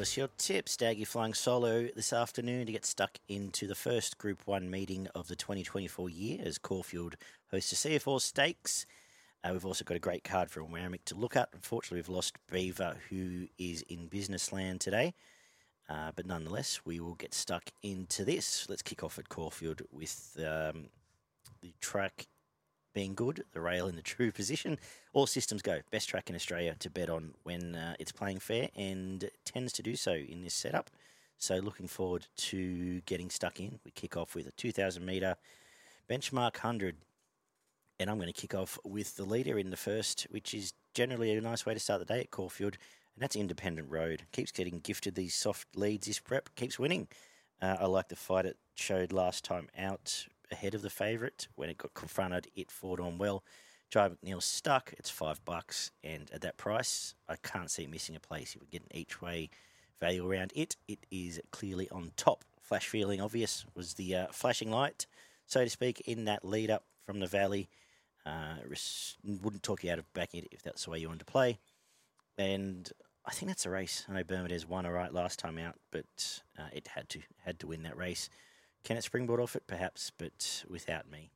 us your tips. Daggy flying solo this afternoon to get stuck into the first Group 1 meeting of the 2024 year as Caulfield hosts the CF Orr Stakes. Uh, we've also got a great card from Randwick to look at. Unfortunately, we've lost Beaver, who is in business land today. Uh, but nonetheless, we will get stuck into this. Let's kick off at Caulfield with um, the track being good, the rail in the true position. All systems go. Best track in Australia to bet on when uh, it's playing fair and tends to do so in this setup. So looking forward to getting stuck in. We kick off with a 2,000 metre benchmark 100. And I'm going to kick off with the leader in the first, which is generally a nice way to start the day at Caulfield. And that's Independent Road. Keeps getting gifted these soft leads this prep, keeps winning. Uh, I like the fight it showed last time out ahead of the favourite. When it got confronted, it fought on well. Drive McNeil stuck. It's five bucks, and at that price, I can't see it missing a place. You would get an each way value around it. It is clearly on top. Flash feeling obvious was the uh, flashing light, so to speak, in that lead up from the valley. Uh, wouldn't talk you out of backing it if that's the way you wanted to play. And I think that's a race. I know Bermudez won a right last time out, but uh, it had to had to win that race. Can it springboard off it? Perhaps, but without me.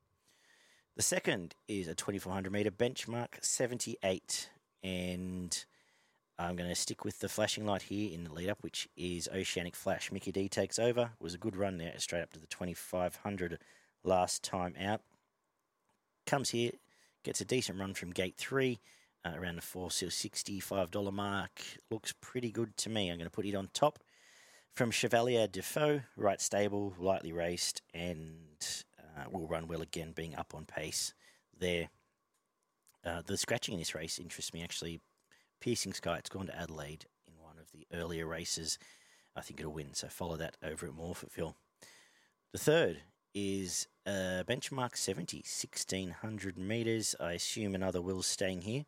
The second is a 2400 meter benchmark 78, and I'm going to stick with the flashing light here in the lead up, which is Oceanic Flash. Mickey D takes over. It was a good run there, straight up to the 2500 last time out. Comes here, gets a decent run from gate three, uh, around the four sixty-five dollar mark. Looks pretty good to me. I'm going to put it on top from Chevalier Defoe, right stable, lightly raced, and uh, will run well again, being up on pace there. Uh, the scratching in this race interests me actually. Piercing Sky, it's gone to Adelaide in one of the earlier races. I think it'll win, so follow that over at Morphettville. The third is uh, benchmark 70, 1600 metres. I assume another Will's staying here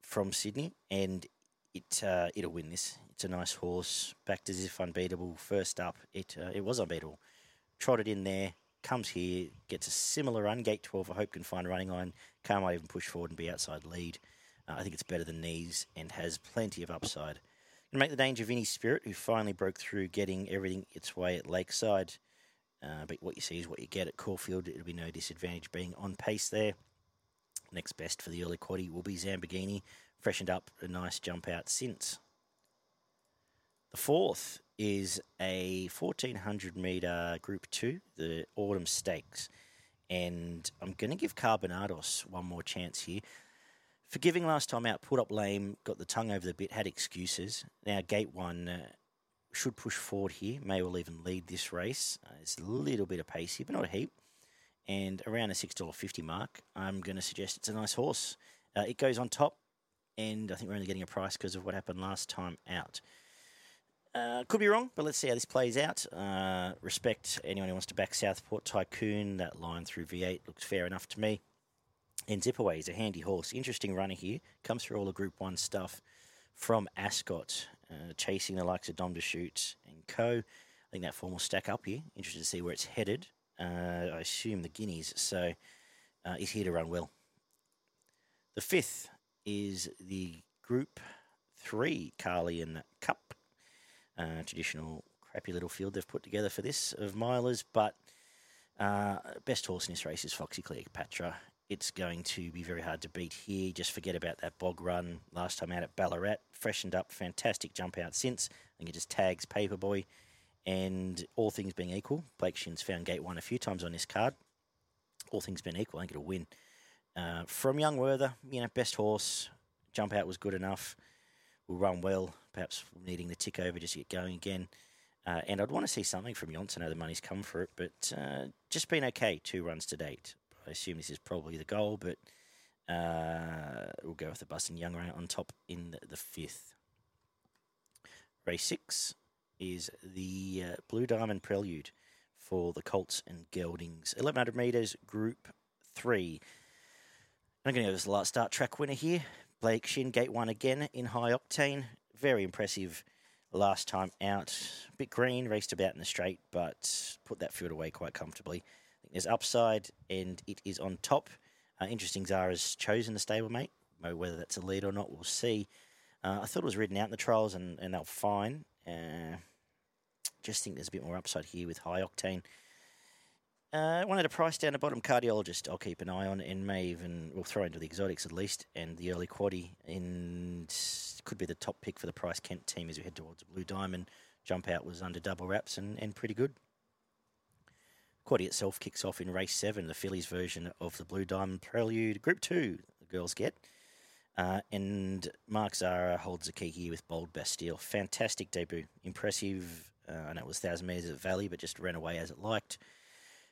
from Sydney, and it uh, it'll win this. It's a nice horse, backed as if unbeatable. First up, it uh, it was unbeatable. Trotted in there, comes here, gets a similar run. Gate 12, I hope can find a running line. Can't might even push forward and be outside lead. Uh, I think it's better than these and has plenty of upside. Gonna make the danger Vinny Spirit, who finally broke through getting everything its way at Lakeside. Uh, but what you see is what you get at Caulfield. It'll be no disadvantage being on pace there. Next best for the early quaddy will be Zambagini, freshened up a nice jump out since. The fourth is a 1400 metre Group 2, the Autumn Stakes. And I'm going to give Carbonados one more chance here. Forgiving last time out, put up lame, got the tongue over the bit, had excuses. Now, gate one uh, should push forward here, may well even lead this race. Uh, it's a little bit of pace here, but not a heap. And around a $6.50 mark, I'm going to suggest it's a nice horse. Uh, it goes on top, and I think we're only getting a price because of what happened last time out. Uh, could be wrong, but let's see how this plays out. Uh, respect anyone who wants to back Southport Tycoon. That line through V8 looks fair enough to me. And Zipaway is a handy horse. Interesting runner here. Comes through all the Group 1 stuff from Ascot, uh, chasing the likes of Dom DeShoot and co. I think that form will stack up here. Interested to see where it's headed. Uh, I assume the Guineas. So uh, he's here to run well. The fifth is the Group 3 Carlyon Cup uh, traditional crappy little field they've put together for this of milers. But uh, best horse in this race is Foxy Cleopatra. It's going to be very hard to beat here. Just forget about that bog run last time out at Ballarat. Freshened up, fantastic jump out since. I think it just tags Paperboy. And all things being equal, Blake Shinn's found gate one a few times on this card. All things being equal, I think it'll win. Uh, from Young Werther, you know, best horse. Jump out was good enough. Will run well perhaps needing the tick over just to get going again. Uh, and I'd want to see something from Yonts. I know the money's come for it, but uh, just been okay. Two runs to date. I assume this is probably the goal, but uh, we'll go with the Bus and Young run on top in the, the, fifth. Race six is the uh, Blue Diamond Prelude for the Colts and Geldings. 1100 metres, Group 3. I'm going to go with the last start track winner here. Blake Shinn, gate one again in high octane very impressive last time out. Bit green, raced about in the straight, but put that field away quite comfortably. I think there's upside, and it is on top. Uh, interesting, Zahra's chosen the stablemate. Whether that's a lead or not, we'll see. Uh, I thought it was ridden out in the trials and, and they'll fine. Uh, just think there's a bit more upside here with high octane. Uh, wanted a price down the bottom cardiologist. I'll keep an eye on and may even we'll throw into the exotics at least and the early quaddy and could be the top pick for the price Kent team as we head towards Blue Diamond. Jump out was under double wraps and, and pretty good. Quaddy itself kicks off in race seven, the fillies version of the Blue Diamond Prelude. Group two, the girls get. Uh, and Mark Zahra holds the key here with Bold Bastille. Fantastic debut. Impressive. Uh, I know it was 1,000 metres at Valley, but just ran away as it liked.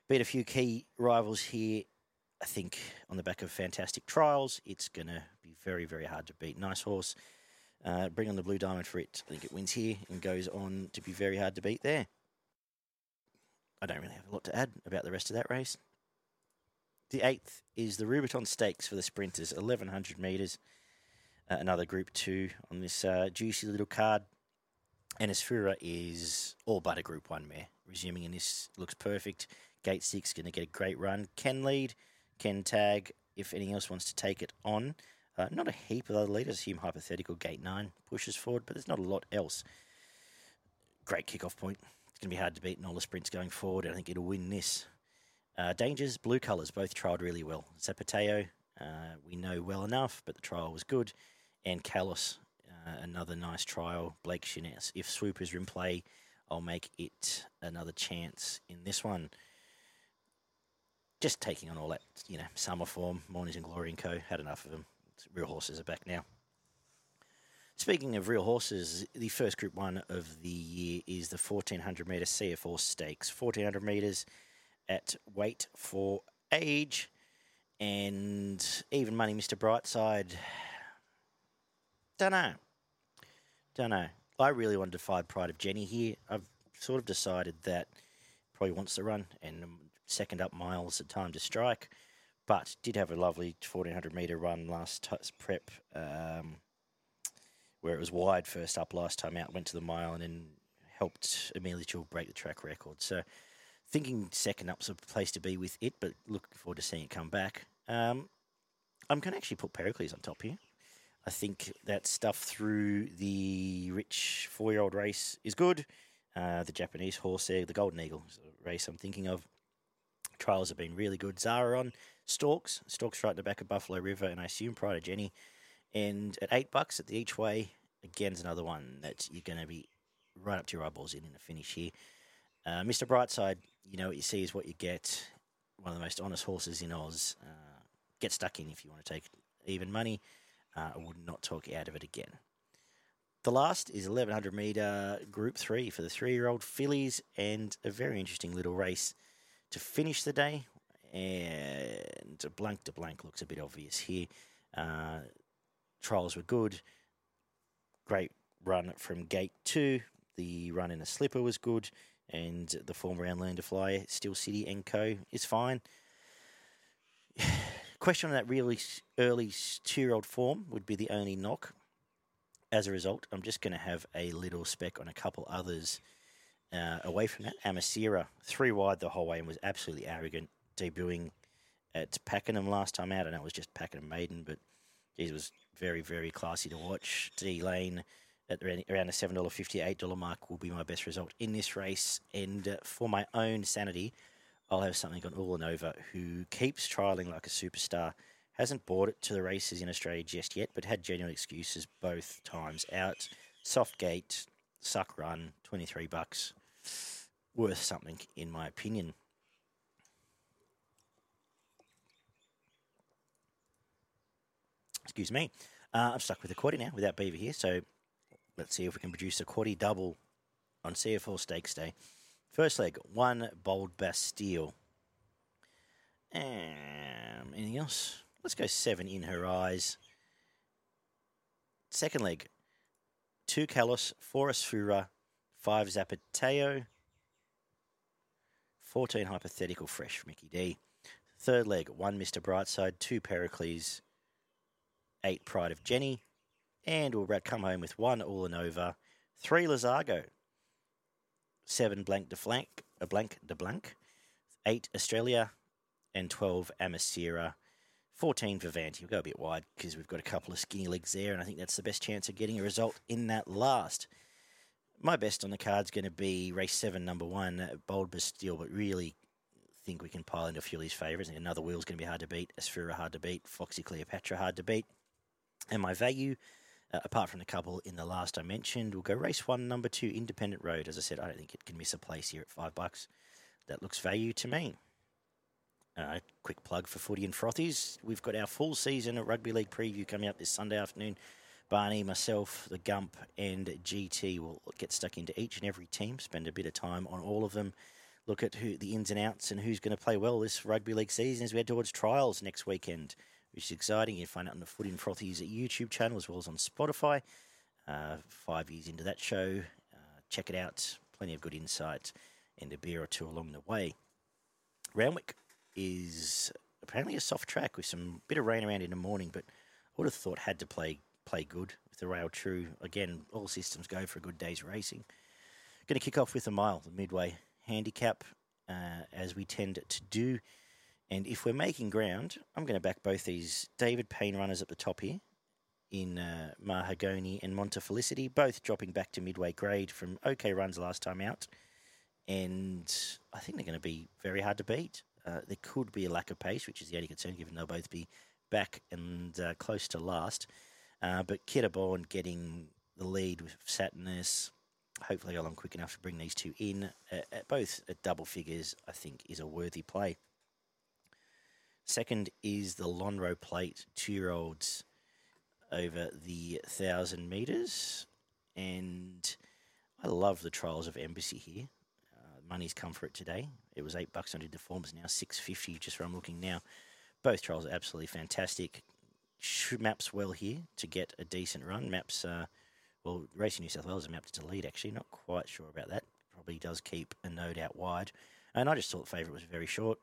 Beat a few key rivals here. I think on the back of fantastic trials, it's going to be very, very hard to beat. Nice horse. Uh, bring on the Blue Diamond for it. I think it wins here and goes on to be very hard to beat there. I don't really have a lot to add about the rest of that race. The eighth is the Rubiton Stakes for the sprinters, 1100 metres. Uh, another Group 2 on this uh, juicy little card. And Asfura is all but a Group 1 mare. Resuming in this looks perfect. Gate 6 going to get a great run. Can lead, can tag if anything else wants to take it on. Uh, not a heap of other leaders. Hume hypothetical gate 9 pushes forward, but there's not a lot else. Great kickoff point. It's going to be hard to beat in all the sprints going forward. I think it'll win this. Uh, dangers, blue colours, both trialled really well. Zapateo, uh, we know well enough, but the trial was good. And Kalos, uh, another nice trial. Blake Shinn's. If swoopers are in play, I'll make it another chance in this one. Just taking on all that, you know, summer form, Mornings and Glory and Co. Had enough of them. Real horses are back now. Speaking of real horses, the first Group 1 of the year is the 1400 metre CF Stakes. 1400 metres at weight for age. And even money, Mr. Brightside. Don't know. Don't know. I really wanted to find Pride of Jenny here. I've sort of decided that probably wants to run and second up miles at time to strike, but did have a lovely 1400 metre run last t- prep. Um, where it was wide first up last time out, went to the mile and then helped Amelia Chill break the track record. So thinking second up's a place to be with it, but looking forward to seeing it come back. Um, I'm going to actually put Pericles on top here. I think that stuff through the rich four year old race is good. Uh, the Japanese horse there, the Golden Eagle race I'm thinking of. Trials have been really good. Zahra on Storks. Storks right in the back of Buffalo River, and I assume Pride of Jenny and at eight bucks at the each way, again, again's another one that you're going to be right up to your eyeballs in in the finish here. Uh, Mr. Brightside, you know what you see is what you get. One of the most honest horses in Oz. Uh, get stuck in if you want to take even money. Uh, I would not talk out of it again. The last is 1100 metre Group 3 for the three year old fillies, and a very interesting little race to finish the day. And Blanc de Blanc looks a bit obvious here. Uh, trials were good. Great run from gate two. The run in a slipper was good, and the form around Learn to Fly, Steel City and Co. is fine. Question on that really early two year old form would be the only knock. As a result, I'm just going to have a little spec on a couple others uh, away from that. Amasira, three wide the whole way and was absolutely arrogant, debuting at Pakenham last time out. I know it was just Pakenham Maiden, but geez, it was very, very classy to watch. D Lane at around a seven dollar fifty eight dollar mark will be my best result in this race. And uh, for my own sanity, I'll have something on Ulanova, who keeps trialing like a superstar. Hasn't bought it to the races in Australia just yet, but had genuine excuses both times out. Soft gate, suck run, twenty three bucks, worth something in my opinion. Excuse me. Uh, I'm stuck with a quaddy now without Beaver here, so let's see if we can produce a quaddy double on CF Stakes Day. First leg, one Bold Bastille. Um, anything else? Let's go seven in her eyes. Second leg, two Kalos, four Asfura, five Zapateo, 14 Hypothetical Fresh Mickey D. Third leg, one Mr. Brightside, two Pericles, eight Pride of Jenny, and we'll come home with one Ulanova, three Lazargo, seven Blank de Flank, a Blanc de Blanc, eight Australia, and 12 Amasira. 14 for Vanty. We'll go a bit wide because we've got a couple of skinny legs there, and I think that's the best chance of getting a result in that last. My best on the card's going to be race seven, number one, Bold Bastille, but really think we can pile into a few of these favourites. Another wheel's going to be hard to beat, Asfura hard to beat, Foxy Cleopatra hard to beat. And my value, uh, apart from the couple in the last I mentioned, will go race one, number two, Independent Road. As I said, I don't think it can miss a place here at five bucks. That looks value to me. Uh, quick plug for footy and frothies. We've got our full season of rugby league preview coming up this Sunday afternoon. Barney, myself, the Gump, and GT will get stuck into each and every team, spend a bit of time on all of them, look at who the ins and outs and who's going to play well this rugby league season as we head towards trials next weekend, which is exciting. You find out on the Footy and Frothies YouTube channel as well as on Spotify. Uh, five years into that show, uh, check it out. Plenty of good insight and a beer or two along the way. Randwick is apparently a soft track with some bit of rain around in the morning, but I would have thought had to play play good with the rail true. Again, all systems go for a good day's racing. Going to kick off with a mile, the midway handicap, uh, as we tend to do. And if we're making ground, I'm going to back both these David Payne runners at the top here in uh, Mahagoni and Montefelicity, both dropping back to midway grade from okay runs last time out. And I think they're going to be very hard to beat. Uh, there could be a lack of pace, which is the only concern, given they'll both be back and uh, close to last. Uh, but Kitterborn getting the lead with Saturnus, hopefully along quick enough to bring these two in, uh, at both at double figures, I think is a worthy play. Second is the Lonhro Plate, two year olds over the thousand metres. And I love the trials of Embassy here. Uh, money's come for it today. It was eight bucks under the forms, now six fifty. Just where I'm looking now. Both trials are absolutely fantastic. Maps well here to get a decent run. Maps, uh, well, Racing New South Wales are mapped to lead. Actually, not quite sure about that. Probably does keep a node out wide. And I just thought favourite was very short.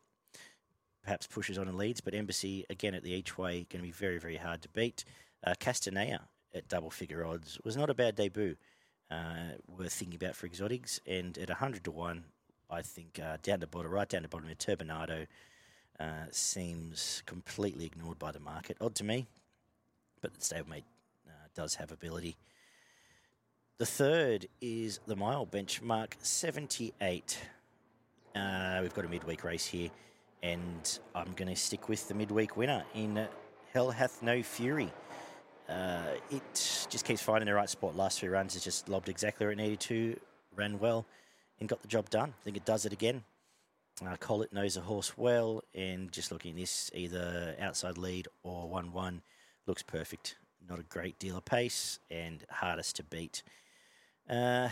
Perhaps pushes on and leads, but Embassy again at the each way going to be very very hard to beat. Uh, Castanea at double figure odds was not a bad debut. Uh, worth thinking about for exotics, and at hundred to one, I think uh, down the bottom, right down the bottom, of Turbinado uh, seems completely ignored by the market. Odd to me, but the stablemate uh, does have ability. The third is the mile benchmark 78. Uh, we've got a midweek race here, and I'm going to stick with the midweek winner in Hell Hath No Fury. Uh, it just keeps finding the right spot. Last few runs, it's just lobbed exactly where it needed to, ran well, and got the job done. I think it does it again. Uh, Collett knows the horse well, and just looking at this, either outside lead or 1 1 looks perfect. Not a great deal of pace and hardest to beat. Uh,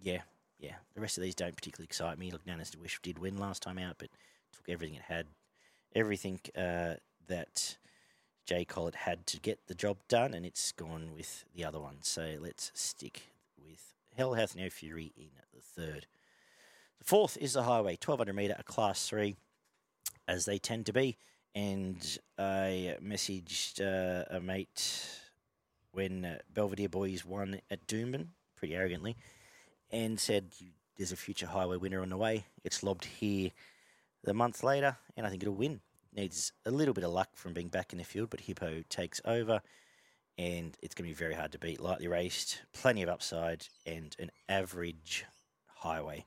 yeah, yeah. The rest of these don't particularly excite me. Look, Nanas Wish did win last time out, but took everything it had, everything uh, that Jay Collett had to get the job done, and it's gone with the other one. So let's stick with Hell Hath No Fury in the third. Fourth is the highway, 1200 metre, a class three, as they tend to be. And I messaged uh, a mate when uh, Belvedere Boys won at Doomben, pretty arrogantly, and said, There's a future highway winner on the way. It's lobbed here the month later, and I think it'll win. Needs a little bit of luck from being back in the field, but Hippo takes over, and it's going to be very hard to beat. Lightly raced, plenty of upside, and an average highway.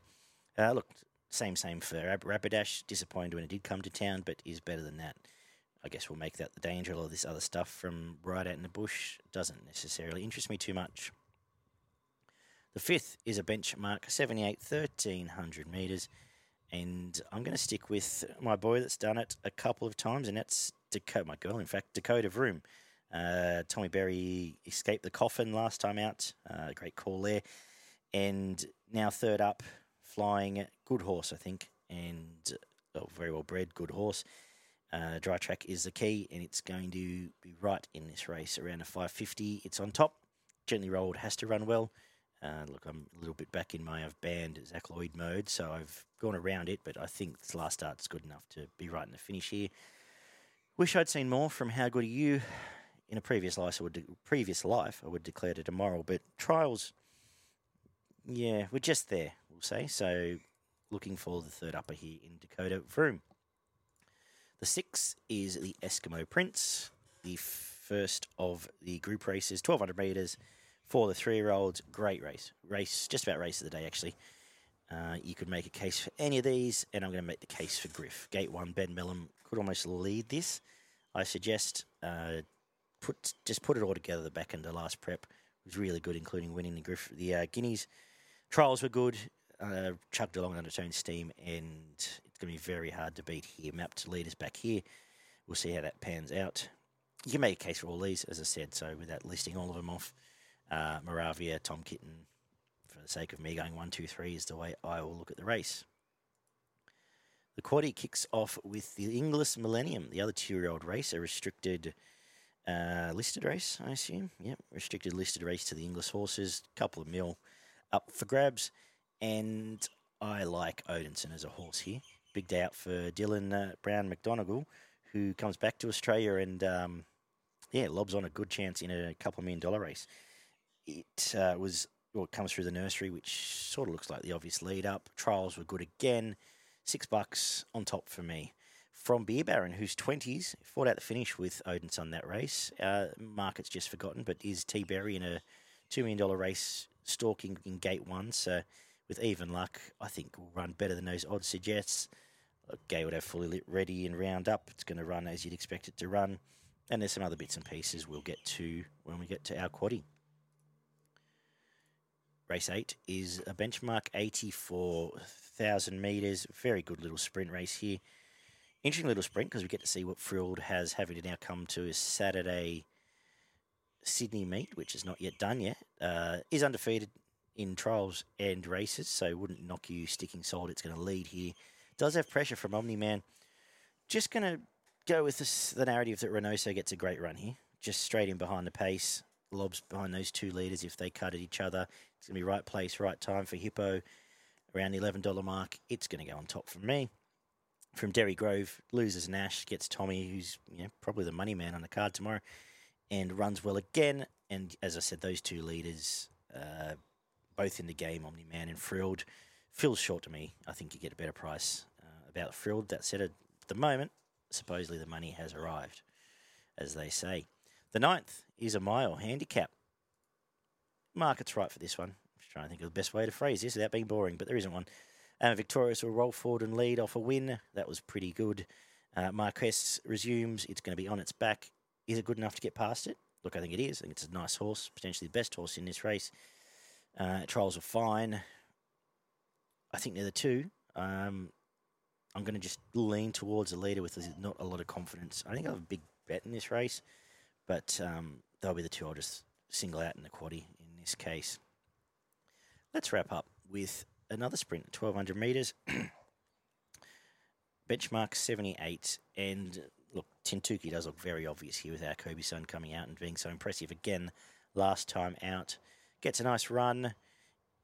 Uh, look, same, same for Rapidash. Disappointed when it did come to town, but is better than that. I guess we'll make that the danger. All this other stuff from right out in the bush doesn't necessarily interest me too much. The fifth is a benchmark 78 1300 metres. And I'm going to stick with my boy that's done it a couple of times, and that's Dakota, my girl, in fact, Dakota Vroom. Uh, Tommy Berry escaped the coffin last time out. Uh, great call there. And now third up, flying. Good horse, I think, and oh, very well bred, good horse. Uh, dry track is the key, and it's going to be right in this race around a 550. It's on top. Gently rolled has to run well. Uh, look, I'm a little bit back in my I've banned Zac Lloyd mode, so I've gone around it, but I think this last start's good enough to be right in the finish here. Wish I'd seen more from How Good Are You in a previous life. I would de- previous life I would declare it immoral, but trials, yeah, we're just there we'll say. So looking for the third upper here in Dakota Vroom. The six is the Eskimo Prince, the first of the group races, 1200 metres for the three year olds. Great race. Race, just about race of the day, actually. Uh, you could make a case for any of these, and I'm going to make the case for Griff. Gate one, Ben Melham could almost lead this. I suggest uh, put just put it all together. The back end the last prep was really good, including winning the Griff. The uh, Guineas trials were good. Uh, chugged along under its own steam, and it's going to be very hard to beat here. Map to lead leaders back here. We'll see how that pans out. You can make a case for all these, as I said. So without listing all of them off, uh, Moravia, Tom Kitten, for the sake of me going one, two, three, is the way I will look at the race. The quaddy kicks off with the Inglis Millennium, the other two-year-old race, a restricted uh, listed race, I assume. Yep, restricted listed race to the Inglis horses. Couple of mil up for grabs, and I like Odinson as a horse here. Big day out for Dylan uh, Browne McMonagle, who comes back to Australia and um, yeah, lobs on a good chance in a couple of million dollar race. It uh, was well, it comes through the nursery, which sort of looks like the obvious lead up. Trials were good again. Six bucks on top for me. From Beer Baron, who's 20s, fought out the finish with Odinson that race. Uh, market's just forgotten, but is T Berry in a $2 million race stalking in gate one? So with even luck, I think will run better than those odds suggest. Gay would have fully lit ready and round up. It's going to run as you'd expect it to run. And there's some other bits and pieces we'll get to when we get to our quaddy. Race 8 is a benchmark 84,000 metres. Very good little sprint race here. Interesting little sprint because we get to see what Frilled has having to now come to his Saturday Sydney meet, which is not yet done yet. Uh, is undefeated in trials and races, so wouldn't knock you sticking solid. It's going to lead here. Does have pressure from Omni Man. Just going to go with this, the narrative that Reynoso gets a great run here. Just straight in behind the pace. Lobs behind those two leaders if they cut at each other. It's going to be right place, right time for Hippo. Around the $11 mark, it's going to go on top for me. From Derry Grove, loses Nash, gets Tommy, who's you know, probably the money man on the card tomorrow, and runs well again. And as I said, those two leaders, uh, both in the game, Omni Man and Frilled, feels short to me. I think you get a better price uh, about Frilled. That said, at the moment, supposedly the money has arrived, as they say. The ninth is a mile handicap. Market's right for this one. I'm just trying to think of the best way to phrase this without being boring, but there isn't one. Uh, Victorious will roll forward and lead off a win. That was pretty good. Uh, Marquess resumes. It's going to be on its back. Is it good enough to get past it? Look, I think it is. I think it's a nice horse, potentially the best horse in this race. Uh, trials are fine. I think they're the two. Um, I'm going to just lean towards the leader with not a lot of confidence. I think I have a big bet in this race. But um, they'll be the two I'll just single out in the quaddy in this case. Let's wrap up with another sprint, 1200 metres. Benchmark 78. And look, Tinktookie does look very obvious here with our Kobe Sun coming out and being so impressive again last time out. Gets a nice run.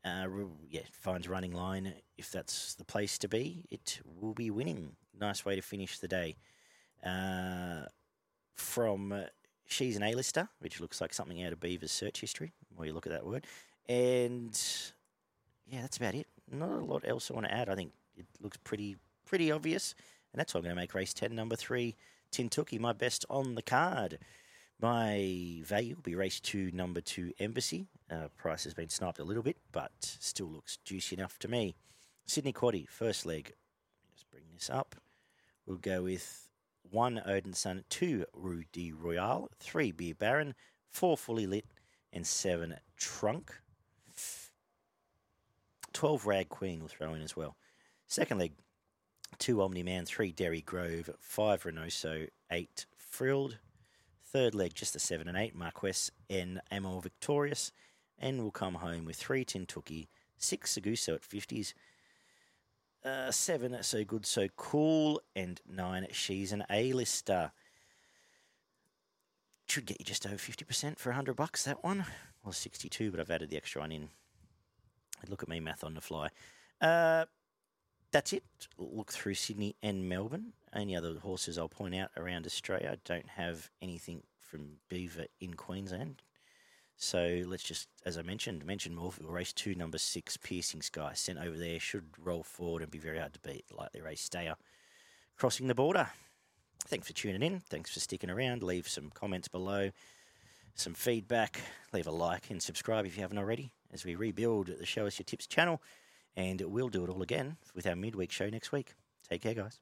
Uh, yeah, finds running line. If that's the place to be, it will be winning. Nice way to finish the day. Uh, from She's an A-lister, which looks like something out of Beaver's search history, where you look at that word. And yeah, that's about it. Not a lot else I want to add. I think it looks pretty pretty obvious. And that's why I'm going to make race 10, number three, Tinktookie, my best on the card. My value will be race two, number two, Embassy. Uh, price has been sniped a little bit, but still looks juicy enough to me. Sydney Quaddy, first leg. Just bring this up. We'll go with one Odinson, two Rue de Royale, three Beer Baron, four Fully Lit, and seven Trunk. 12 Rag Queen will throw in as well. Second leg, two Omni Man, three Derry Grove, five Renoso, eight Frilled. Third leg, just a seven and eight, Marquess and Amor Victorious. And we'll come home with three Tinktookie, six Seguso at 50s, uh, seven, so good, so cool, and nine, she's an A-lister. Should get you just over fifty percent for hundred bucks. That one, well, sixty-two, but I've added the extra one in. Look at me, math on the fly. Uh, that's it. Look through Sydney and Melbourne. Any other horses I'll point out around Australia? I don't have anything from Beaver in Queensland. So let's just, as I mentioned, mention Morphettville race two, number six, Piercing Sky, sent over there, should roll forward and be very hard to beat. Lightly race stayer, crossing the border. thanks for tuning in. Thanks for sticking around. Leave some comments below, some feedback. Leave a like and subscribe if you haven't already as we rebuild the Show Us Your Tips channel. And we'll do it all again with our midweek show next week. Take care, guys.